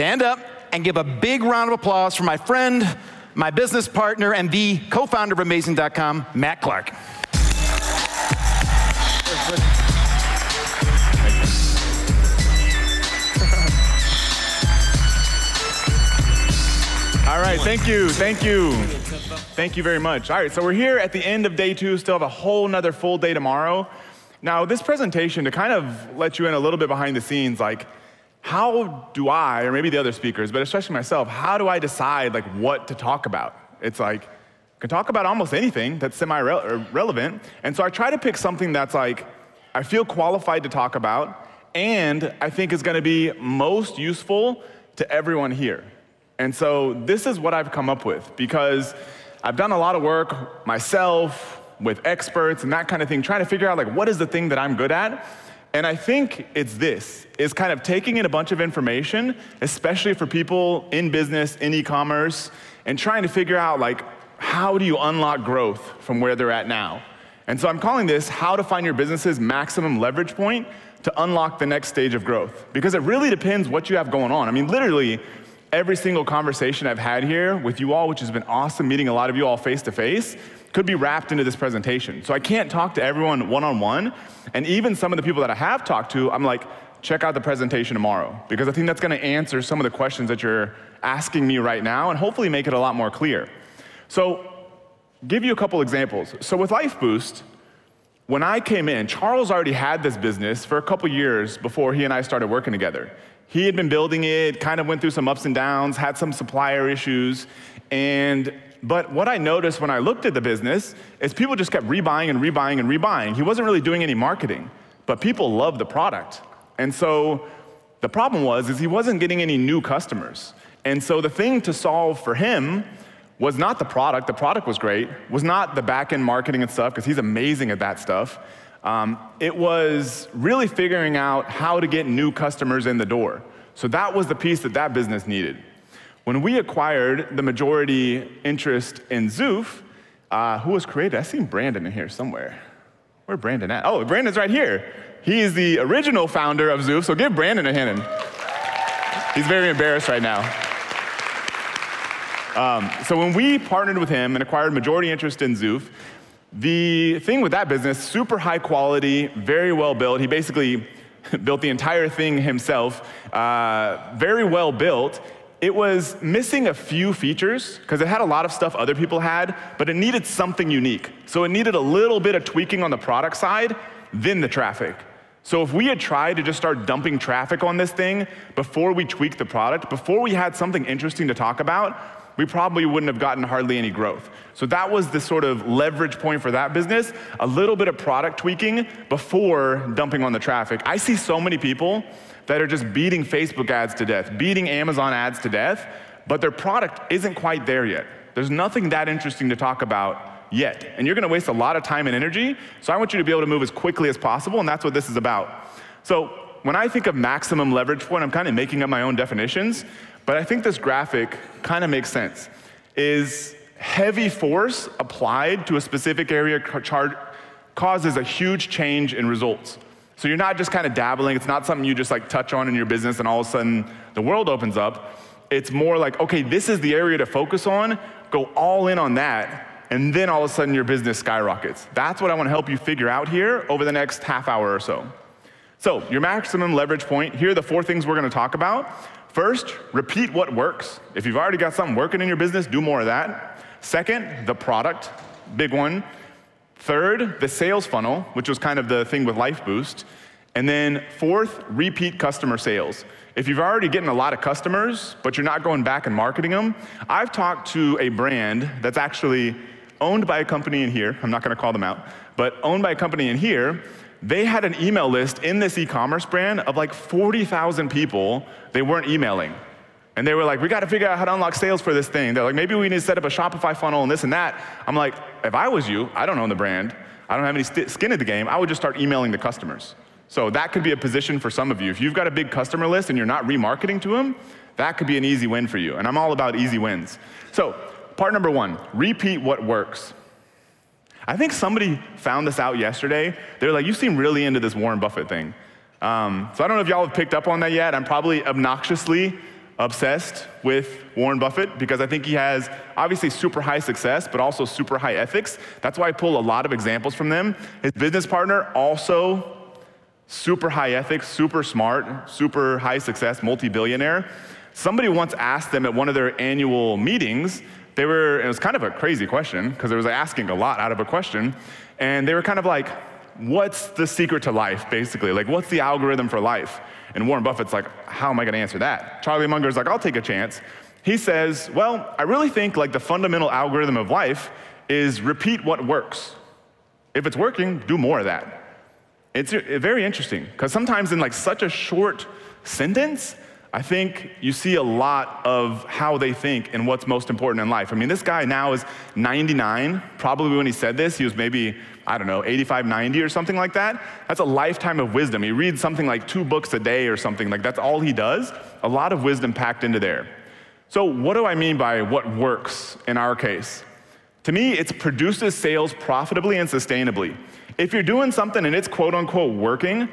stand up and give a big round of applause for my friend, my business partner, and the co founder of Amazing.com, Matt Clark. All right, thank you, thank you. Thank you very much. All right, so we're here at the end of day two, still have a whole nother full day tomorrow. Now, this presentation, to kind of let you in a little bit behind the scenes, like, how do I, or maybe the other speakers, but especially myself, how do I decide like what to talk about? It's like, I can talk about almost anything that's semi-relevant, and so I try to pick something that's like, I feel qualified to talk about, and I think is gonna be most useful to everyone here. And so this is what I've come up with because I've done a lot of work myself with experts and that kind of thing, trying to figure out like what is the thing that I'm good at. And I think it's this, is kind of taking in a bunch of information, especially for people in business, in e-commerce, and trying to figure out like, how do you unlock growth from where they're at now? And so I'm calling this how to find your business's maximum leverage point to unlock the next stage of growth. Because it really depends what you have going on. I mean, literally, every single conversation I've had here with you all, which has been awesome meeting a lot of you all face to face, could be wrapped into this presentation. So I can't talk to everyone one on one. And even some of the people that I have talked to, I'm like, check out the presentation tomorrow. Because I think that's going to answer some of the questions that you're asking me right now and hopefully make it a lot more clear. So, give you a couple examples. So, with Life Boost, when I came in, Charles already had this business for a couple years before he and I started working together. He had been building it, kind of went through some ups and downs, had some supplier issues, and but what I noticed when I looked at the business is people just kept rebuying and rebuying and rebuying. He wasn't really doing any marketing, but people loved the product. And so the problem was is he wasn't getting any new customers. And so the thing to solve for him was not the product, the product was great, was not the back end marketing and stuff, because he's amazing at that stuff. Um, it was really figuring out how to get new customers in the door. So that was the piece that that business needed. When we acquired the majority interest in Zoof, uh, who was created? I seen Brandon in here somewhere. Where Brandon at? Oh, Brandon's right here. He is the original founder of Zoof, so give Brandon a hand. He's very embarrassed right now. Um, so when we partnered with him and acquired majority interest in Zoof, the thing with that business, super high quality, very well built. He basically built the entire thing himself, uh, very well built. It was missing a few features because it had a lot of stuff other people had, but it needed something unique. So it needed a little bit of tweaking on the product side, then the traffic. So if we had tried to just start dumping traffic on this thing before we tweaked the product, before we had something interesting to talk about, we probably wouldn't have gotten hardly any growth. So that was the sort of leverage point for that business, a little bit of product tweaking before dumping on the traffic. I see so many people that are just beating Facebook ads to death, beating Amazon ads to death, but their product isn't quite there yet. There's nothing that interesting to talk about yet. And you're gonna waste a lot of time and energy, so I want you to be able to move as quickly as possible, and that's what this is about. So when I think of maximum leverage point, I'm kind of making up my own definitions. But I think this graphic kind of makes sense. Is heavy force applied to a specific area causes a huge change in results. So you're not just kind of dabbling, it's not something you just like touch on in your business and all of a sudden the world opens up. It's more like, okay, this is the area to focus on, go all in on that, and then all of a sudden your business skyrockets. That's what I want to help you figure out here over the next half hour or so. So, your maximum leverage point, here are the four things we're going to talk about. First, repeat what works. If you've already got something working in your business, do more of that. Second, the product, big one. Third, the sales funnel, which was kind of the thing with LifeBoost. And then fourth, repeat customer sales. If you've already getting a lot of customers, but you're not going back and marketing them, I've talked to a brand that's actually owned by a company in here, I'm not gonna call them out, but owned by a company in here they had an email list in this e-commerce brand of like 40,000 people they weren't emailing. And they were like, we got to figure out how to unlock sales for this thing. They're like, maybe we need to set up a Shopify funnel and this and that. I'm like, if I was you, I don't own the brand. I don't have any skin in the game. I would just start emailing the customers. So that could be a position for some of you. If you've got a big customer list and you're not remarketing to them, that could be an easy win for you. And I'm all about easy wins. So part number one, repeat what works. I think somebody found this out yesterday. They're like, you seem really into this Warren Buffett thing. Um, so I don't know if y'all have picked up on that yet. I'm probably obnoxiously obsessed with Warren Buffett because I think he has obviously super high success, but also super high ethics. That's why I pull a lot of examples from them. His business partner, also super high ethics, super smart, super high success, multi billionaire. Somebody once asked them at one of their annual meetings, they were, it was kind of a crazy question because it was asking a lot out of a question, and they were kind of like, what's the secret to life, basically? Like, what's the algorithm for life? And Warren Buffett's like, how am I going to answer that? Charlie Munger's like, I'll take a chance. He says, well, I really think like the fundamental algorithm of life is repeat what works. If it's working, do more of that. It's very interesting because sometimes in like such a short sentence, I think you see a lot of how they think and what's most important in life. I mean, this guy now is 99. Probably when he said this, he was maybe, I don't know, 85, 90 or something like that. That's a lifetime of wisdom. He reads something like two books a day or something. Like, that's all he does. A lot of wisdom packed into there. So, what do I mean by what works in our case? To me, it's produces sales profitably and sustainably. If you're doing something and it's quote unquote working,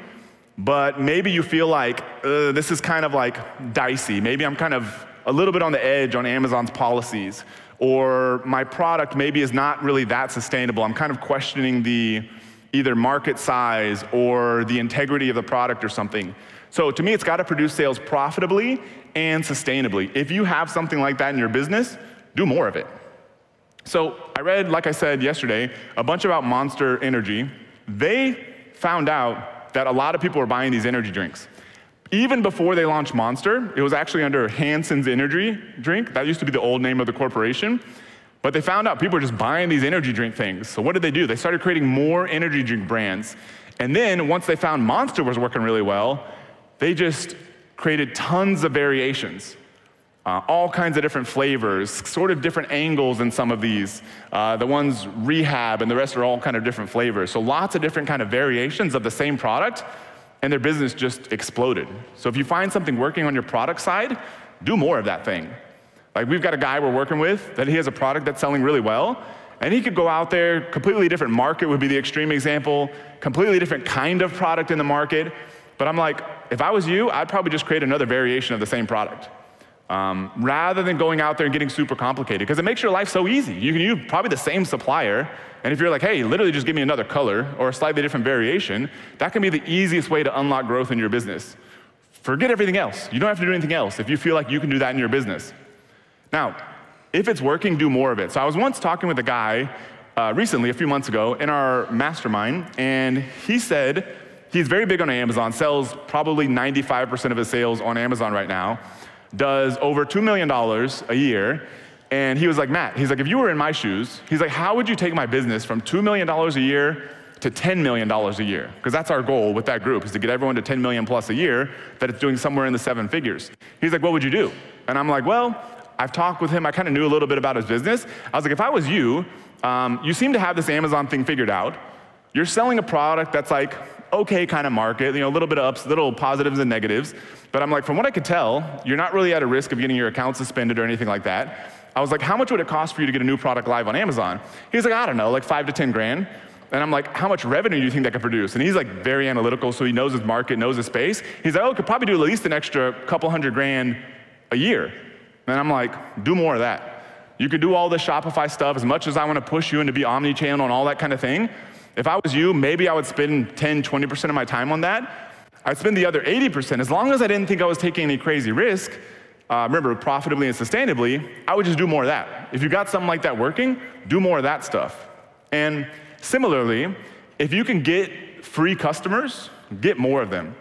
but maybe you feel like uh, this is kind of like dicey. Maybe I'm kind of a little bit on the edge on Amazon's policies, or my product maybe is not really that sustainable. I'm kind of questioning the either market size or the integrity of the product or something. So to me, it's got to produce sales profitably and sustainably. If you have something like that in your business, do more of it. So I read, like I said yesterday, a bunch about Monster Energy. They found out that a lot of people were buying these energy drinks. Even before they launched Monster, it was actually under Hansen's Energy Drink. That used to be the old name of the corporation. But they found out people were just buying these energy drink things. So what did they do? They started creating more energy drink brands. And then once they found Monster was working really well, they just created tons of variations. Uh, all kinds of different flavors, sort of different angles in some of these. Uh, the ones rehab and the rest are all kind of different flavors. So lots of different kind of variations of the same product, and their business just exploded. So if you find something working on your product side, do more of that thing. Like we've got a guy we're working with that he has a product that's selling really well, and he could go out there, completely different market would be the extreme example, completely different kind of product in the market. But I'm like, if I was you, I'd probably just create another variation of the same product um, rather than going out there and getting super complicated because it makes your life so easy. You can use probably the same supplier, and if you're like, hey, literally just give me another color or a slightly different variation, that can be the easiest way to unlock growth in your business. Forget everything else. You don't have to do anything else if you feel like you can do that in your business. Now, if it's working, do more of it. So I was once talking with a guy uh, recently, a few months ago, in our mastermind, and he said he's very big on Amazon, sells probably 95% of his sales on Amazon right now does over $2 million a year. And he was like, Matt, he's like, if you were in my shoes, he's like, how would you take my business from $2 million a year to $10 million a year? Because that's our goal with that group, is to get everyone to 10 million plus a year, that it's doing somewhere in the seven figures. He's like, what would you do? And I'm like, well, I've talked with him. I kind of knew a little bit about his business. I was like, if I was you, um, you seem to have this Amazon thing figured out. You're selling a product that's like okay kind of market, you know, a little bit of ups, little positives and negatives. But I'm like, from what I could tell, you're not really at a risk of getting your account suspended or anything like that. I was like, how much would it cost for you to get a new product live on Amazon? He's like, I don't know, like five to 10 grand. And I'm like, how much revenue do you think that could produce? And he's like very analytical, so he knows his market, knows his space. He's like, oh, could probably do at least an extra couple hundred grand a year. And I'm like, do more of that. You could do all the Shopify stuff as much as I want to push you into be omni-channel and all that kind of thing. If I was you, maybe I would spend 10, 20% of my time on that. I'd spend the other 80%. As long as I didn't think I was taking any crazy risk, uh, remember, profitably and sustainably, I would just do more of that. If you got something like that working, do more of that stuff. And similarly, if you can get free customers, get more of them.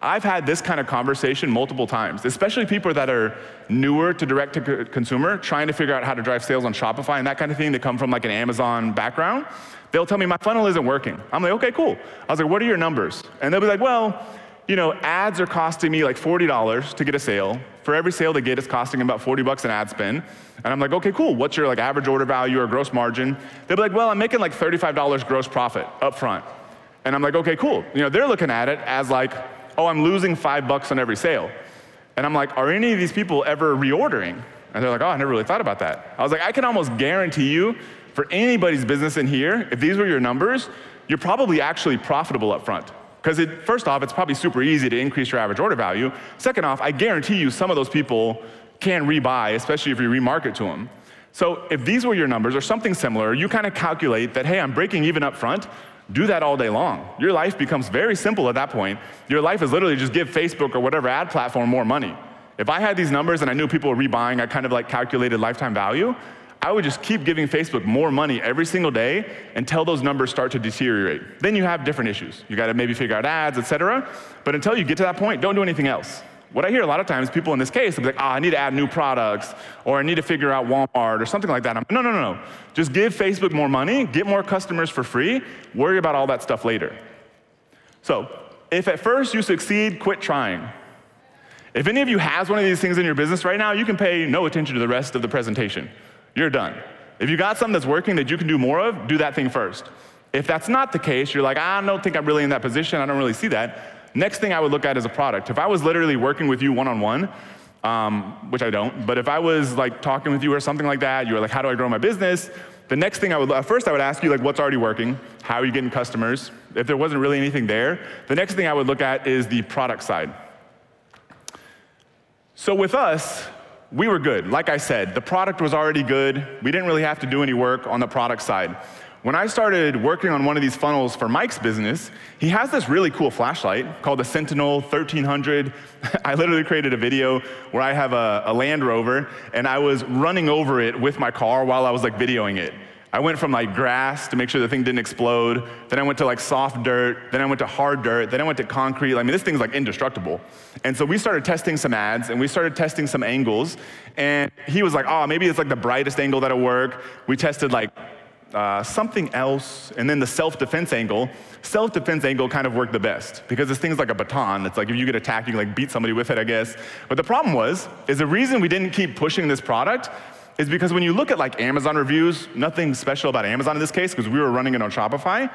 I've had this kind of conversation multiple times, especially people that are newer to direct to consumer, trying to figure out how to drive sales on Shopify and that kind of thing. They come from like an Amazon background. They'll tell me my funnel isn't working. I'm like, okay, cool. I was like, what are your numbers? And they'll be like, well, you know, ads are costing me like $40 to get a sale. For every sale they get, it's costing about 40 bucks an ad spend. And I'm like, okay, cool. What's your like average order value or gross margin? They'll be like, well, I'm making like $35 gross profit up front. And I'm like, okay, cool. You know, they're looking at it as like, oh, I'm losing five bucks on every sale. And I'm like, are any of these people ever reordering? And they're like, oh, I never really thought about that. I was like, I can almost guarantee you for anybody's business in here, if these were your numbers, you're probably actually profitable up front. Because first off, it's probably super easy to increase your average order value. Second off, I guarantee you some of those people can rebuy, especially if you remarket to them. So if these were your numbers or something similar, you kind of calculate that, hey, I'm breaking even up front. Do that all day long. Your life becomes very simple at that point. Your life is literally just give Facebook or whatever ad platform more money. If I had these numbers and I knew people were rebuying, I kind of like calculated lifetime value, I would just keep giving Facebook more money every single day until those numbers start to deteriorate. Then you have different issues. You got to maybe figure out ads, et cetera. But until you get to that point, don't do anything else. What I hear a lot of times, people in this case will be like, oh, I need to add new products, or I need to figure out Walmart, or something like that. I'm, no, no, no, no. Just give Facebook more money, get more customers for free, worry about all that stuff later. So, if at first you succeed, quit trying. If any of you has one of these things in your business right now, you can pay no attention to the rest of the presentation. You're done. If you got something that's working that you can do more of, do that thing first. If that's not the case, you're like, I don't think I'm really in that position, I don't really see that Next thing I would look at is a product. If I was literally working with you one on one, which I don't, but if I was like talking with you or something like that, you were like, how do I grow my business? The next thing I would, first I would ask you like, what's already working? How are you getting customers? If there wasn't really anything there, the next thing I would look at is the product side. So with us, we were good. Like I said, the product was already good. We didn't really have to do any work on the product side. When I started working on one of these funnels for Mike's business, he has this really cool flashlight called the Sentinel 1300. I literally created a video where I have a, a, Land Rover and I was running over it with my car while I was like videoing it. I went from like grass to make sure the thing didn't explode. Then I went to like soft dirt. Then I went to hard dirt. Then I went to concrete. I mean, this thing's like indestructible. And so we started testing some ads and we started testing some angles. And he was like, oh, maybe it's like the brightest angle that'll work. We tested like uh, something else, and then the self-defense angle. Self-defense angle kind of worked the best because this thing's like a baton. It's like if you get attacked, you can like beat somebody with it, I guess. But the problem was, is the reason we didn't keep pushing this product is because when you look at like Amazon reviews, nothing special about Amazon in this case because we were running it on Shopify,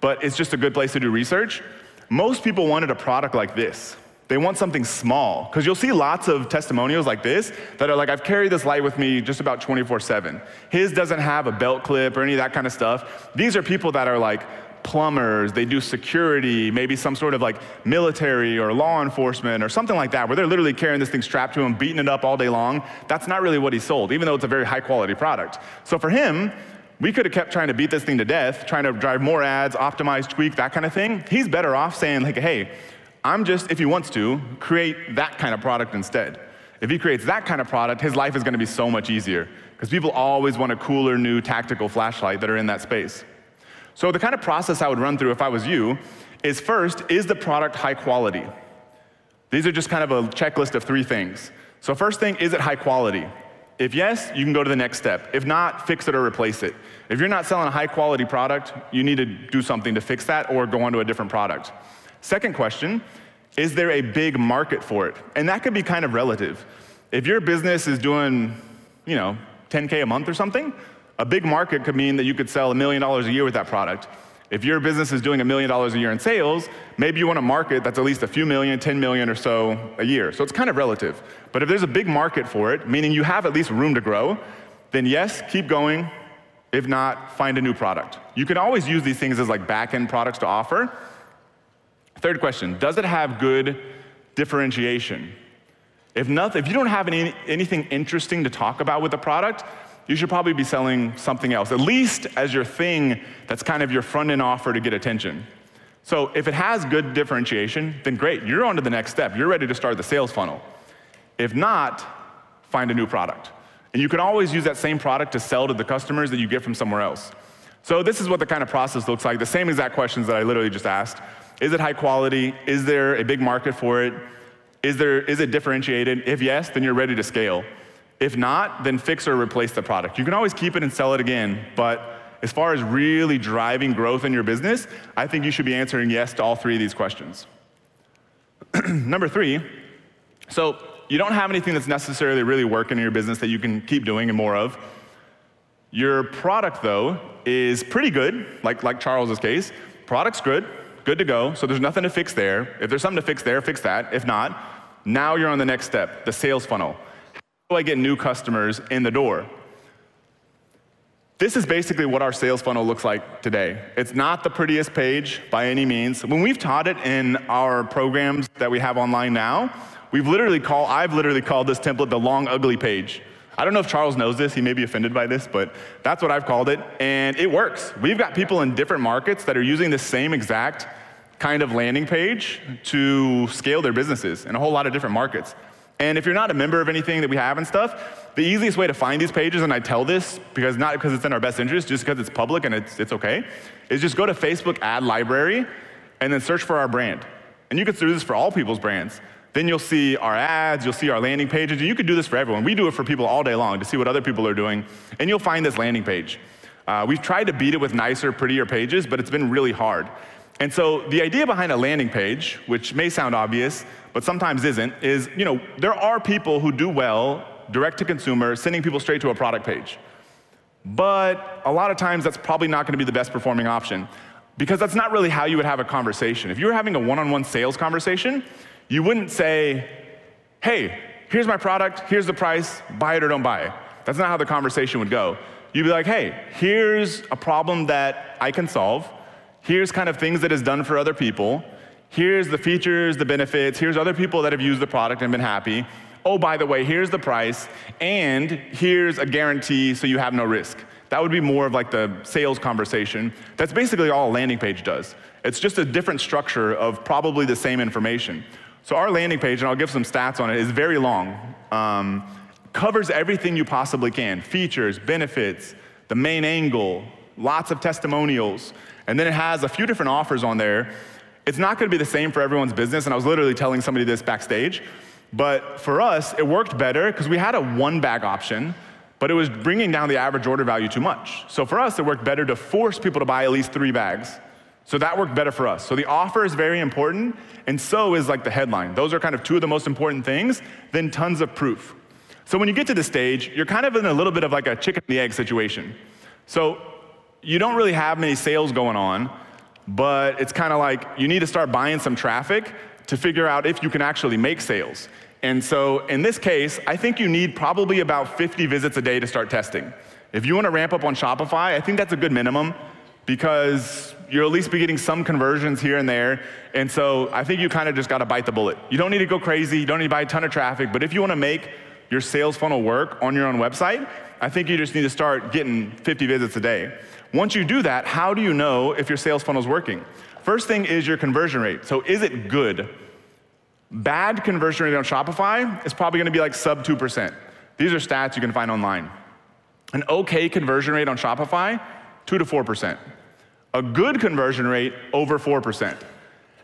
but it's just a good place to do research. Most people wanted a product like this. They want something small. Because you'll see lots of testimonials like this that are like, I've carried this light with me just about 24 7. His doesn't have a belt clip or any of that kind of stuff. These are people that are like, plumbers, they do security, maybe some sort of like military or law enforcement or something like that, where they're literally carrying this thing strapped to them, beating it up all day long. That's not really what he sold, even though it's a very high quality product. So for him, we could have kept trying to beat this thing to death, trying to drive more ads, optimize, tweak, that kind of thing. He's better off saying, like, hey, I'm just, if he wants to, create that kind of product instead. If he creates that kind of product, his life is going to be so much easier because people always want a cooler, new tactical flashlight that are in that space. So the kind of process I would run through if I was you is first, is the product high quality? These are just kind of a checklist of three things. So first thing, is it high quality? If yes, you can go to the next step. If not, fix it or replace it. If you're not selling a high quality product, you need to do something to fix that or go on to a different product. Second question, is there a big market for it? And that could be kind of relative. If your business is doing, you know, 10K a month or something, a big market could mean that you could sell a million dollars a year with that product. If your business is doing a million dollars a year in sales, maybe you want a market that's at least a few million, 10 million or so a year. So it's kind of relative. But if there's a big market for it, meaning you have at least room to grow, then yes, keep going. If not, find a new product. You can always use these things as like back end products to offer, Third question, does it have good differentiation? If, nothing, if you don't have any, anything interesting to talk about with the product, you should probably be selling something else, at least as your thing that's kind of your front end offer to get attention. So if it has good differentiation, then great, you're on to the next step. You're ready to start the sales funnel. If not, find a new product. And you can always use that same product to sell to the customers that you get from somewhere else. So this is what the kind of process looks like, the same exact questions that I literally just asked. Is it high quality? Is there a big market for it? Is, there, is it differentiated? If yes, then you're ready to scale. If not, then fix or replace the product. You can always keep it and sell it again, but as far as really driving growth in your business, I think you should be answering yes to all three of these questions. Number three, so you don't have anything that's necessarily really working in your business that you can keep doing and more of. Your product, though, is pretty good, like, like Charles's case. Product's good, good to go. So there's nothing to fix there. If there's something to fix there, fix that. If not, now you're on the next step, the sales funnel. Do I get new customers in the door? This is basically what our sales funnel looks like today. It's not the prettiest page by any means. When we've taught it in our programs that we have online now, We've literally called, I've literally called this template the long, ugly page. I don't know if Charles knows this, he may be offended by this, but that's what I've called it, and it works. We've got people in different markets that are using the same exact kind of landing page to scale their businesses in a whole lot of different markets. And if you're not a member of anything that we have and stuff, the easiest way to find these pages, and I tell this because not because it's in our best interest, just because it's public and it's, it's okay, is just go to Facebook ad library and then search for our brand. And you can do this for all people's brands. Then you'll see our ads, you'll see our landing pages, you can do this for everyone. We do it for people all day long to see what other people are doing, and you'll find this landing page. Uh, we've tried to beat it with nicer, prettier pages, but it's been really hard. And so the idea behind a landing page, which may sound obvious, but sometimes isn't, is you know there are people who do well direct to consumer, sending people straight to a product page. But a lot of times that's probably not going to be the best performing option because that's not really how you would have a conversation. If you were having a one-on-one sales conversation, you wouldn't say, hey, here's my product, here's the price, buy it or don't buy it. That's not how the conversation would go. You'd be like, hey, here's a problem that I can solve. Here's kind of things that is done for other people. Here's the features, the benefits. Here's other people that have used the product and been happy. Oh, by the way, here's the price. And here's a guarantee so you have no risk. That would be more of like the sales conversation. That's basically all a landing page does. It's just a different structure of probably the same information. So our landing page, and I'll give some stats on it, is very long. Um, covers everything you possibly can. Features, benefits, the main angle, lots of testimonials. And then it has a few different offers on there. It's not gonna be the same for everyone's business, and I was literally telling somebody this backstage. But for us, it worked better because we had a one bag option, but it was bringing down the average order value too much. So for us, it worked better to force people to buy at least three bags. So that worked better for us. So the offer is very important, and so is like the headline. Those are kind of two of the most important things, then tons of proof. So when you get to the stage, you're kind of in a little bit of like a chicken and the egg situation. So you don't really have many sales going on, but it's kind of like you need to start buying some traffic to figure out if you can actually make sales. And so in this case, I think you need probably about 50 visits a day to start testing. If you want to ramp up on Shopify, I think that's a good minimum because you're at least be getting some conversions here and there. And so I think you kind of just got to bite the bullet. You don't need to go crazy, you don't need to buy a ton of traffic, but if you want to make your sales funnel work on your own website, I think you just need to start getting 50 visits a day. Once you do that, how do you know if your sales funnel is working? First thing is your conversion rate. So is it good? Bad conversion rate on Shopify is probably going to be like sub 2%. These are stats you can find online. An okay conversion rate on Shopify, 2 to 4%. A good conversion rate, over 4%.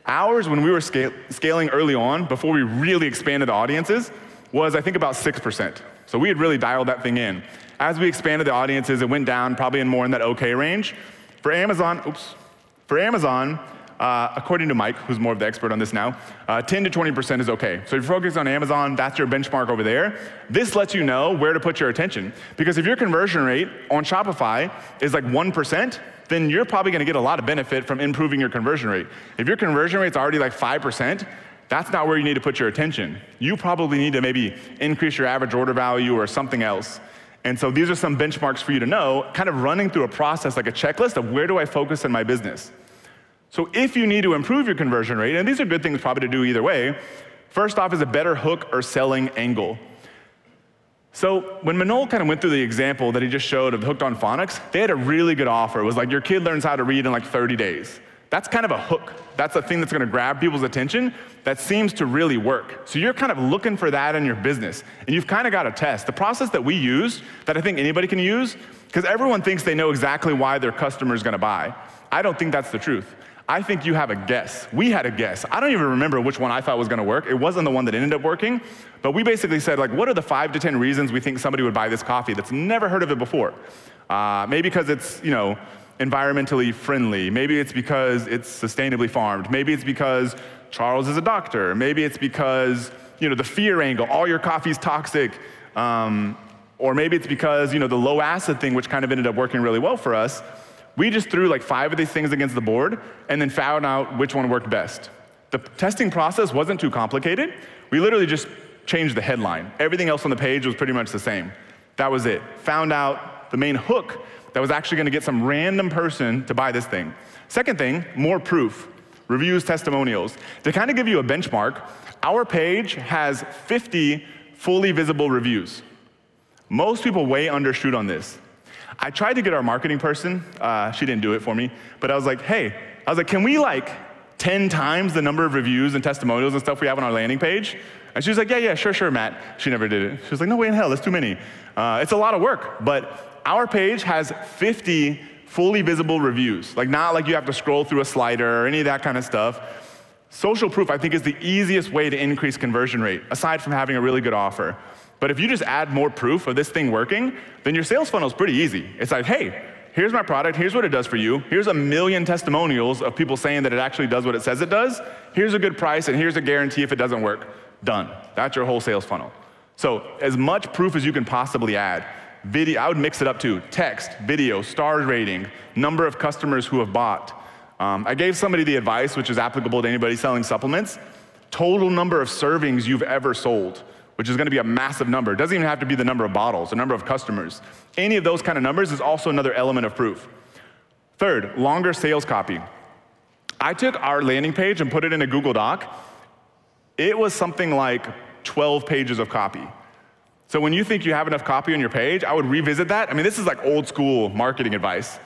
Ours, when we were scale scaling early on, before we really expanded the audiences, was I think about 6%. So we had really dialed that thing in. As we expanded the audiences, it went down probably in more in that okay range. For Amazon, oops, for Amazon, uh, according to Mike, who's more of the expert on this now, uh, 10 to 20% is okay. So if you're focused on Amazon, that's your benchmark over there. This lets you know where to put your attention. Because if your conversion rate on Shopify is like 1%, then you're probably gonna get a lot of benefit from improving your conversion rate. If your conversion rate's already like 5%, that's not where you need to put your attention. You probably need to maybe increase your average order value or something else. And so these are some benchmarks for you to know, kind of running through a process like a checklist of where do I focus in my business. So if you need to improve your conversion rate, and these are good things probably to do either way, first off is a better hook or selling angle. So when Manol kind of went through the example that he just showed of Hooked on Phonics, they had a really good offer. It was like your kid learns how to read in like 30 days. That's kind of a hook. That's a thing that's gonna grab people's attention that seems to really work. So you're kind of looking for that in your business, and you've kind of got to test. The process that we use, that I think anybody can use, because everyone thinks they know exactly why their customer is gonna buy. I don't think that's the truth. I think you have a guess. We had a guess. I don't even remember which one I thought was gonna work. It wasn't the one that ended up working, but we basically said, like, what are the five to 10 reasons we think somebody would buy this coffee that's never heard of it before? Uh, maybe because it's, you know, environmentally friendly. Maybe it's because it's sustainably farmed. Maybe it's because Charles is a doctor. Maybe it's because, you know, the fear angle, all your coffee's toxic. Um, or maybe it's because, you know, the low acid thing, which kind of ended up working really well for us. We just threw like five of these things against the board and then found out which one worked best. The testing process wasn't too complicated. We literally just changed the headline. Everything else on the page was pretty much the same. That was it. Found out the main hook that was actually gonna get some random person to buy this thing. Second thing, more proof. Reviews, testimonials. To kind of give you a benchmark, Our page has 50 fully visible reviews. Most people way undershoot on this. I tried to get our marketing person, uh, she didn't do it for me, but I was like, hey, I was like, can we like 10 times the number of reviews and testimonials and stuff we have on our landing page? And she was like, yeah, yeah, sure, sure, Matt. She never did it. She was like, no way in hell, that's too many. Uh, it's a lot of work, but our page has 50 fully visible reviews. Like, not like you have to scroll through a slider or any of that kind of stuff. Social proof, I think, is the easiest way to increase conversion rate, aside from having a really good offer. But if you just add more proof of this thing working, then your sales funnel is pretty easy. It's like, hey, here's my product, here's what it does for you, here's a million testimonials of people saying that it actually does what it says it does, here's a good price, and here's a guarantee if it doesn't work. Done. That's your whole sales funnel. So, as much proof as you can possibly add. Video, I would mix it up too. Text, video, stars rating, number of customers who have bought. Um, I gave somebody the advice, which is applicable to anybody selling supplements total number of servings you've ever sold which is going to be a massive number. It doesn't even have to be the number of bottles, the number of customers. Any of those kind of numbers is also another element of proof. Third, longer sales copy. I took our landing page and put it in a Google Doc. It was something like 12 pages of copy. So when you think you have enough copy on your page, I would revisit that. I mean, this is like old school marketing advice.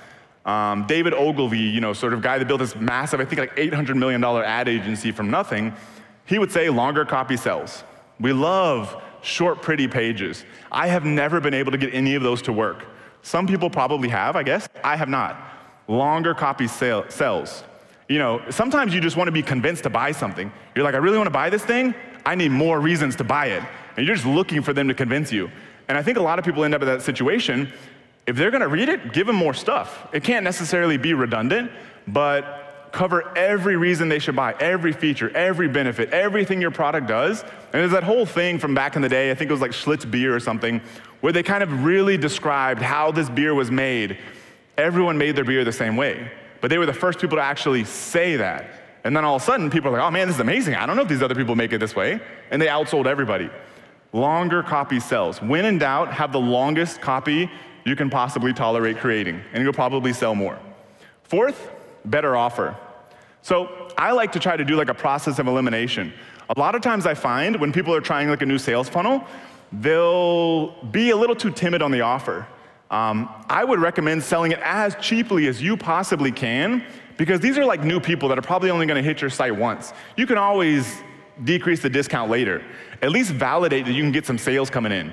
Um, David Ogilvy, you know, sort of guy that built this massive, I think like $800 million ad agency from nothing, he would say longer copy sells. We love short, pretty pages. I have never been able to get any of those to work. Some people probably have, I guess. I have not. Longer copy sale, sells. You know, sometimes you just want to be convinced to buy something. You're like, I really want to buy this thing. I need more reasons to buy it. And you're just looking for them to convince you. And I think a lot of people end up in that situation. If they're going to read it, give them more stuff. It can't necessarily be redundant, but cover every reason they should buy, every feature, every benefit, everything your product does. And there's that whole thing from back in the day, I think it was like Schlitz beer or something, where they kind of really described how this beer was made. Everyone made their beer the same way, but they were the first people to actually say that. And then all of a sudden, people are like, oh man, this is amazing. I don't know if these other people make it this way. And they outsold everybody. Longer copy sells. When in doubt, have the longest copy you can possibly tolerate creating, and you'll probably sell more. Fourth, better offer. So I like to try to do like a process of elimination. A lot of times I find when people are trying like a new sales funnel, they'll be a little too timid on the offer. Um, I would recommend selling it as cheaply as you possibly can because these are like new people that are probably only going to hit your site once. You can always decrease the discount later. At least validate that you can get some sales coming in.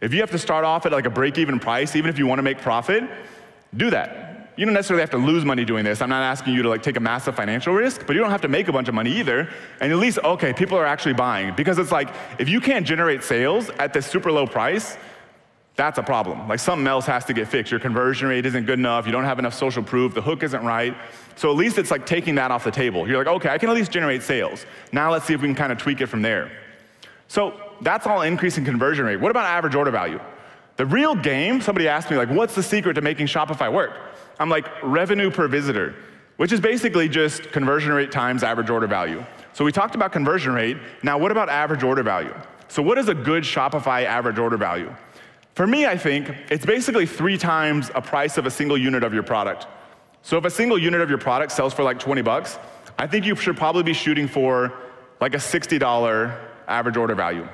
If you have to start off at like a break even price, even if you want to make profit, do that you don't necessarily have to lose money doing this. I'm not asking you to like take a massive financial risk, but you don't have to make a bunch of money either. And at least, okay, people are actually buying. Because it's like, if you can't generate sales at this super low price, that's a problem. Like something else has to get fixed. Your conversion rate isn't good enough. You don't have enough social proof. The hook isn't right. So at least it's like taking that off the table. You're like, okay, I can at least generate sales. Now let's see if we can kind of tweak it from there. So that's all increasing conversion rate. What about average order value? The real game, somebody asked me, like, what's the secret to making Shopify work? I'm like, revenue per visitor, which is basically just conversion rate times average order value. So we talked about conversion rate. Now, what about average order value? So, what is a good Shopify average order value? For me, I think it's basically three times a price of a single unit of your product. So, if a single unit of your product sells for like 20 bucks, I think you should probably be shooting for like a $60 average order value.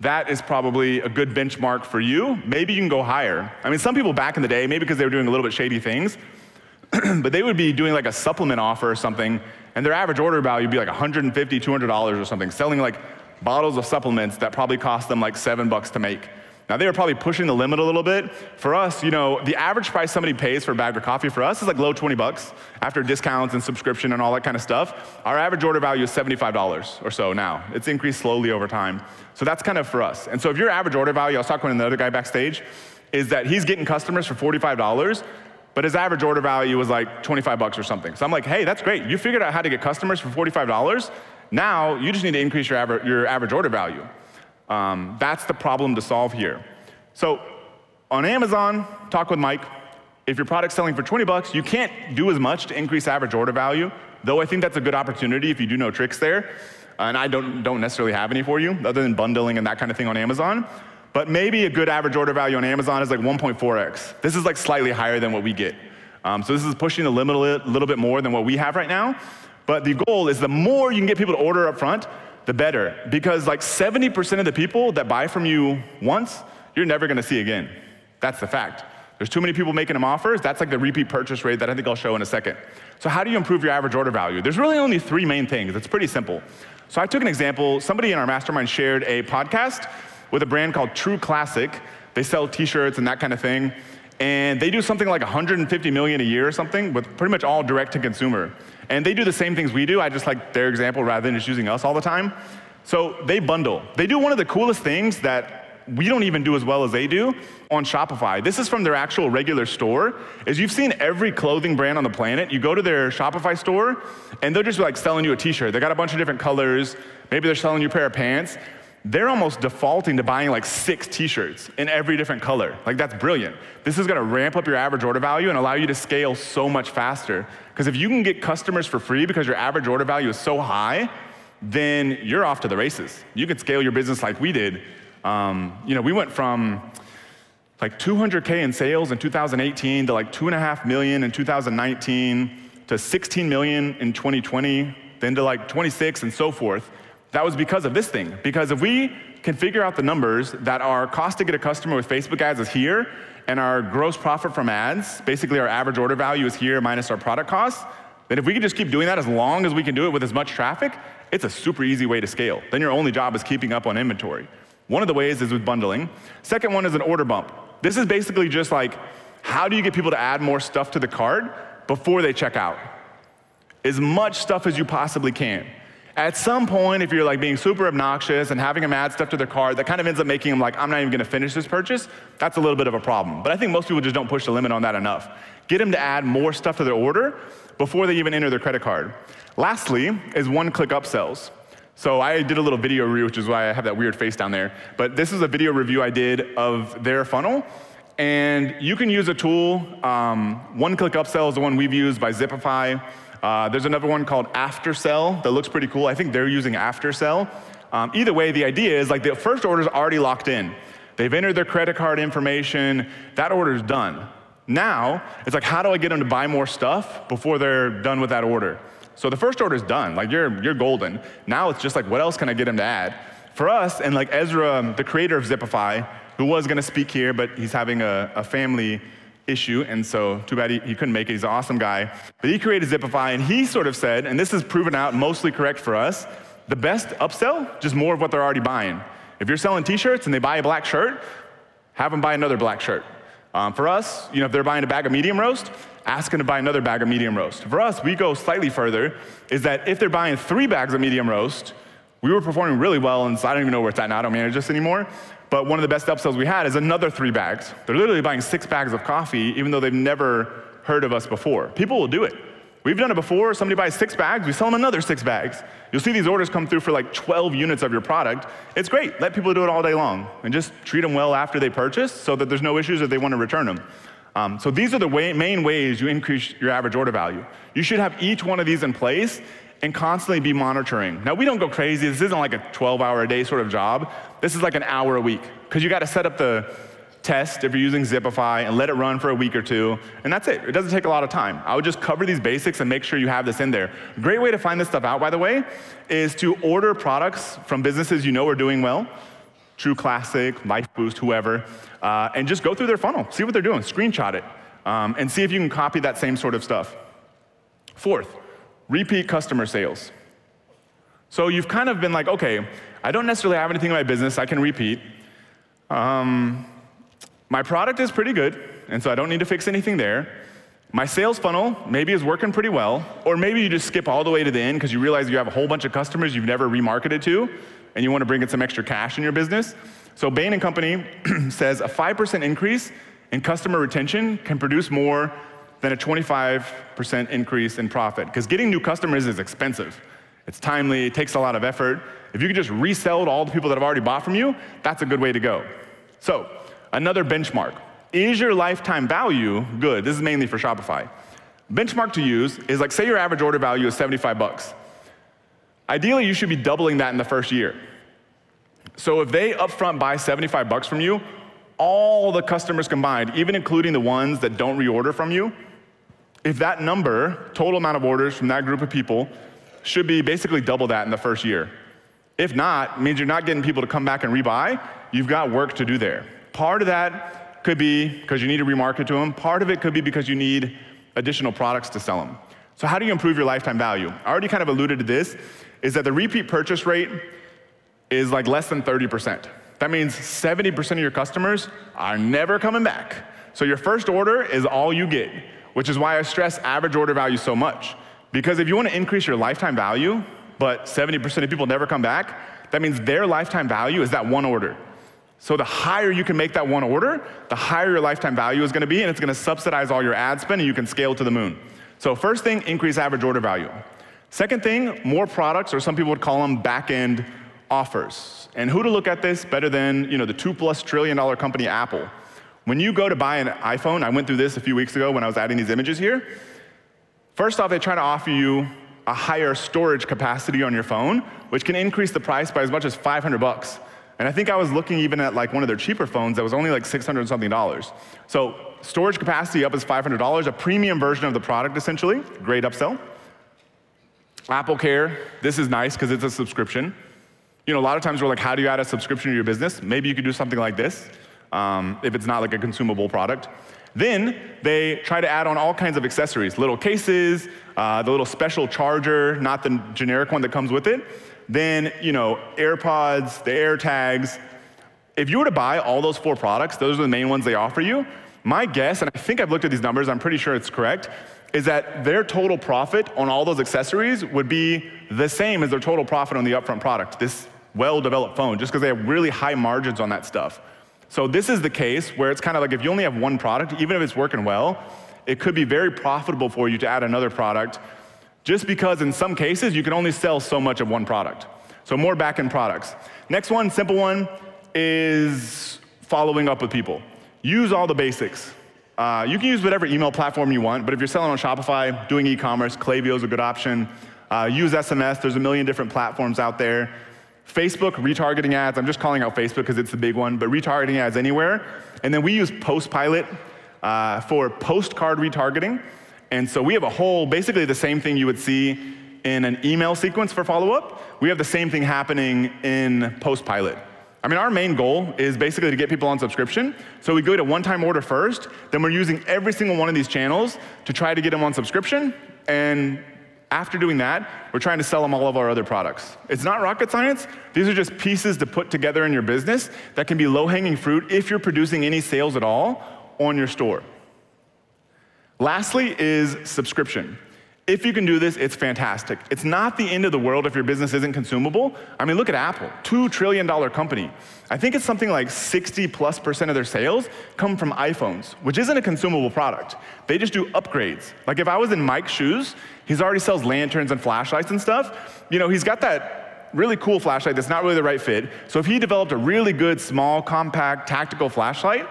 That is probably a good benchmark for you. Maybe you can go higher. I mean, some people back in the day, maybe because they were doing a little bit shady things, but they would be doing like a supplement offer or something, and their average order value would be like $150, $200 or something, selling like bottles of supplements that probably cost them like seven bucks to make. Now, they were probably pushing the limit a little bit. For us, you know, the average price somebody pays for a bag of coffee for us is like low 20 bucks after discounts and subscription and all that kind of stuff. Our average order value is $75 or so now. It's increased slowly over time. So that's kind of for us. And so if your average order value, I was talking to another guy backstage, is that he's getting customers for $45, but his average order value was like 25 bucks or something. So I'm like, hey, that's great. You figured out how to get customers for $45. Now you just need to increase your, your average order value. Um, that's the problem to solve here. So on Amazon, talk with Mike. If your product's selling for 20 bucks, you can't do as much to increase average order value, though I think that's a good opportunity if you do know tricks there. And I don't, don't necessarily have any for you, other than bundling and that kind of thing on Amazon. But maybe a good average order value on Amazon is like 1.4x. This is like slightly higher than what we get. Um, so this is pushing the limit a little bit more than what we have right now. But the goal is the more you can get people to order up front, the better. Because like 70% of the people that buy from you once, you're never gonna see again. That's the fact. There's too many people making them offers. That's like the repeat purchase rate that I think I'll show in a second. So, how do you improve your average order value? There's really only three main things. It's pretty simple. So, I took an example. Somebody in our mastermind shared a podcast with a brand called True Classic. They sell t shirts and that kind of thing. And they do something like 150 million a year or something, with pretty much all direct to consumer. And they do the same things we do. I just like their example rather than just using us all the time. So they bundle. They do one of the coolest things that we don't even do as well as they do on Shopify. This is from their actual regular store. As you've seen every clothing brand on the planet, you go to their Shopify store and they're just like selling you a t-shirt. They got a bunch of different colors. Maybe they're selling you a pair of pants. They're almost defaulting to buying like six t-shirts in every different color. Like that's brilliant. This is gonna ramp up your average order value and allow you to scale so much faster. Because if you can get customers for free because your average order value is so high, then you're off to the races. You can scale your business like we did um, you know, we went from like 200K in sales in 2018 to like two and a half million in 2019 to 16 million in 2020, then to like 26 and so forth. That was because of this thing. Because if we can figure out the numbers that our cost to get a customer with Facebook ads is here, and our gross profit from ads, basically our average order value is here minus our product costs, then if we can just keep doing that as long as we can do it with as much traffic, it's a super easy way to scale. Then your only job is keeping up on inventory. One of the ways is with bundling. Second one is an order bump. This is basically just like, how do you get people to add more stuff to the cart before they check out? As much stuff as you possibly can. At some point, if you're like being super obnoxious and having them add stuff to their cart, that kind of ends up making them like, I'm not even gonna finish this purchase. That's a little bit of a problem. But I think most people just don't push the limit on that enough. Get them to add more stuff to their order before they even enter their credit card. Lastly, is one click upsells. So I did a little video review, which is why I have that weird face down there. But this is a video review I did of their funnel. And you can use a tool. Um, one-click upsell is the one we've used by Zipify. Uh, there's another one called Aftersell that looks pretty cool. I think they're using Aftersell. Um, either way, the idea is like the first order is already locked in. They've entered their credit card information. That order is done. Now, it's like, how do I get them to buy more stuff before they're done with that order? So the first order is done. Like you're, you're golden. Now it's just like, what else can I get them to add? For us, and like Ezra, the creator of Zipify, who was going to speak here, but he's having a, a family issue, and so too bad he, he, couldn't make it. He's an awesome guy. But he created Zipify, and he sort of said, and this is proven out mostly correct for us, the best upsell, just more of what they're already buying. If you're selling t-shirts and they buy a black shirt, have them buy another black shirt. Um, for us, you know, if they're buying a bag of medium roast, ask them to buy another bag of medium roast. For us, we go slightly further, is that if they're buying three bags of medium roast, we were performing really well, and so I don't even know where it's at now, I don't manage this anymore. But one of the best upsells we had is another three bags. They're literally buying six bags of coffee, even though they've never heard of us before. People will do it. We've done it before. Somebody buys six bags, we sell them another six bags. You'll see these orders come through for like 12 units of your product. It's great. Let people do it all day long and just treat them well after they purchase so that there's no issues if they want to return them. Um, so these are the way, main ways you increase your average order value. You should have each one of these in place and constantly be monitoring. Now, we don't go crazy. This isn't like a 12 hour a day sort of job. This is like an hour a week because you got to set up the test if you're using Zipify and let it run for a week or two, and that's it. It doesn't take a lot of time. I would just cover these basics and make sure you have this in there. Great way to find this stuff out, by the way, is to order products from businesses you know are doing well. True Classic, Life Boost, whoever, uh, and just go through their funnel, see what they're doing, screenshot it, um, and see if you can copy that same sort of stuff. Fourth, repeat customer sales. So you've kind of been like, okay, I don't necessarily have anything in my business I can repeat. Um, my product is pretty good, and so I don't need to fix anything there. My sales funnel maybe is working pretty well, or maybe you just skip all the way to the end because you realize you have a whole bunch of customers you've never remarketed to, and you want to bring in some extra cash in your business. So Bain and Company says a 5% increase in customer retention can produce more than a 25% increase in profit. Because getting new customers is expensive. It's timely, it takes a lot of effort. If you could just resell to all the people that have already bought from you, that's a good way to go. So Another benchmark. Is your lifetime value good? This is mainly for Shopify. Benchmark to use is like say your average order value is 75 bucks. Ideally, you should be doubling that in the first year. So if they upfront buy 75 bucks from you, all the customers combined, even including the ones that don't reorder from you, if that number, total amount of orders from that group of people, should be basically double that in the first year. If not, means you're not getting people to come back and rebuy. You've got work to do there. Part of that could be because you need to remarket to them. Part of it could be because you need additional products to sell them. So how do you improve your lifetime value? I already kind of alluded to this, is that the repeat purchase rate is like less than 30%. That means 70% of your customers are never coming back. So your first order is all you get, which is why I stress average order value so much. Because if you want to increase your lifetime value, but 70% of people never come back, that means their lifetime value is that one order. So the higher you can make that one order, the higher your lifetime value is going to be, and it's going to subsidize all your ad spend, and you can scale to the moon. So first thing, increase average order value. Second thing, more products, or some people would call them back-end offers. And who to look at this better than you know the two plus trillion dollar company Apple? When you go to buy an iPhone, I went through this a few weeks ago when I was adding these images here. First off, they try to offer you a higher storage capacity on your phone, which can increase the price by as much as 500 bucks. And I think I was looking even at like one of their cheaper phones that was only like 600 something dollars. So storage capacity up is $500, a premium version of the product essentially, great upsell. Apple Care, this is nice because it's a subscription. You know, a lot of times we're like, how do you add a subscription to your business? Maybe you could do something like this um, if it's not like a consumable product. Then they try to add on all kinds of accessories, little cases, uh, the little special charger, not the generic one that comes with it. Then, you know, AirPods, the AirTags. If you were to buy all those four products, those are the main ones they offer you. My guess, and I think I've looked at these numbers, I'm pretty sure it's correct, is that their total profit on all those accessories would be the same as their total profit on the upfront product, this well developed phone, just because they have really high margins on that stuff. So this is the case where it's kind of like if you only have one product, even if it's working well, it could be very profitable for you to add another product just because in some cases you can only sell so much of one product. So more back-end products. Next one, simple one, is following up with people. Use all the basics. Uh, you can use whatever email platform you want, but if you're selling on Shopify, doing e-commerce, Klaviyo is a good option. Uh, use SMS, there's a million different platforms out there. Facebook retargeting ads, I'm just calling out Facebook because it's the big one, but retargeting ads anywhere. And then we use Postpilot uh, for postcard retargeting. And so we have a whole, basically the same thing you would see in an email sequence for follow up. We have the same thing happening in Postpilot. I mean, our main goal is basically to get people on subscription. So we go to one time order first, then we're using every single one of these channels to try to get them on subscription. And after doing that, we're trying to sell them all of our other products. It's not rocket science. These are just pieces to put together in your business that can be low hanging fruit if you're producing any sales at all on your store. Lastly, is subscription. If you can do this, it's fantastic. It's not the end of the world if your business isn't consumable. I mean, look at Apple, $2 trillion company. I think it's something like 60 plus percent of their sales come from iPhones, which isn't a consumable product. They just do upgrades. Like if I was in Mike's shoes, he's already sells lanterns and flashlights and stuff. You know, he's got that really cool flashlight that's not really the right fit. So if he developed a really good, small, compact, tactical flashlight,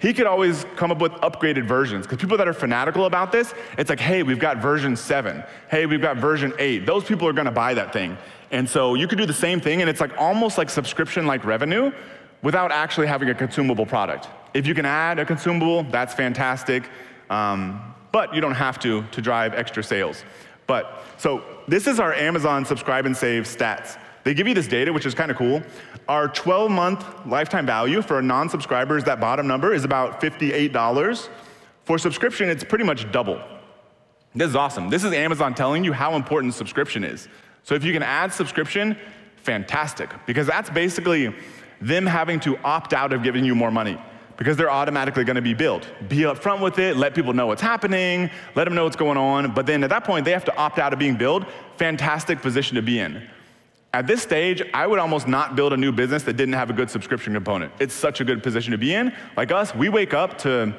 he could always come up with upgraded versions. Because people that are fanatical about this, it's like, hey, we've got version seven. Hey, we've got version eight. Those people are gonna buy that thing. And so you could do the same thing, and it's like almost like subscription like revenue without actually having a consumable product. If you can add a consumable, that's fantastic. Um, but you don't have to to drive extra sales. But so this is our Amazon subscribe and save stats. They give you this data, which is kind of cool. Our 12 month lifetime value for non subscriber is that bottom number is about $58. For subscription, it's pretty much double. This is awesome. This is Amazon telling you how important subscription is. So if you can add subscription, fantastic, because that's basically them having to opt out of giving you more money because they're automatically going to be billed. Be upfront with it, let people know what's happening, let them know what's going on, but then at that point they have to opt out of being billed. Fantastic position to be in. At this stage, I would almost not build a new business that didn't have a good subscription component. It's such a good position to be in. Like us, we wake up to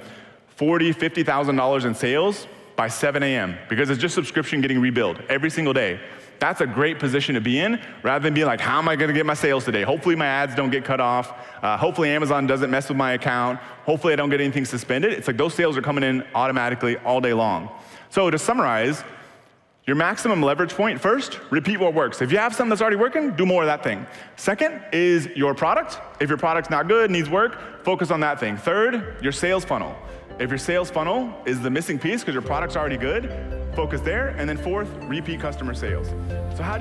forty, fifty thousand dollars in sales by 7 a.m. because it's just subscription getting rebuilt every single day. That's a great position to be in rather than being like, how am I gonna get my sales today? Hopefully my ads don't get cut off. Uh, hopefully Amazon doesn't mess with my account. Hopefully I don't get anything suspended. It's like those sales are coming in automatically all day long. So to summarize, your maximum leverage point first, repeat what works. If you have something that's already working, do more of that thing. Second is your product. If your product's not good, needs work, focus on that thing. Third, your sales funnel. If your sales funnel is the missing piece because your product's already good, focus there. And then fourth, repeat customer sales. So how do you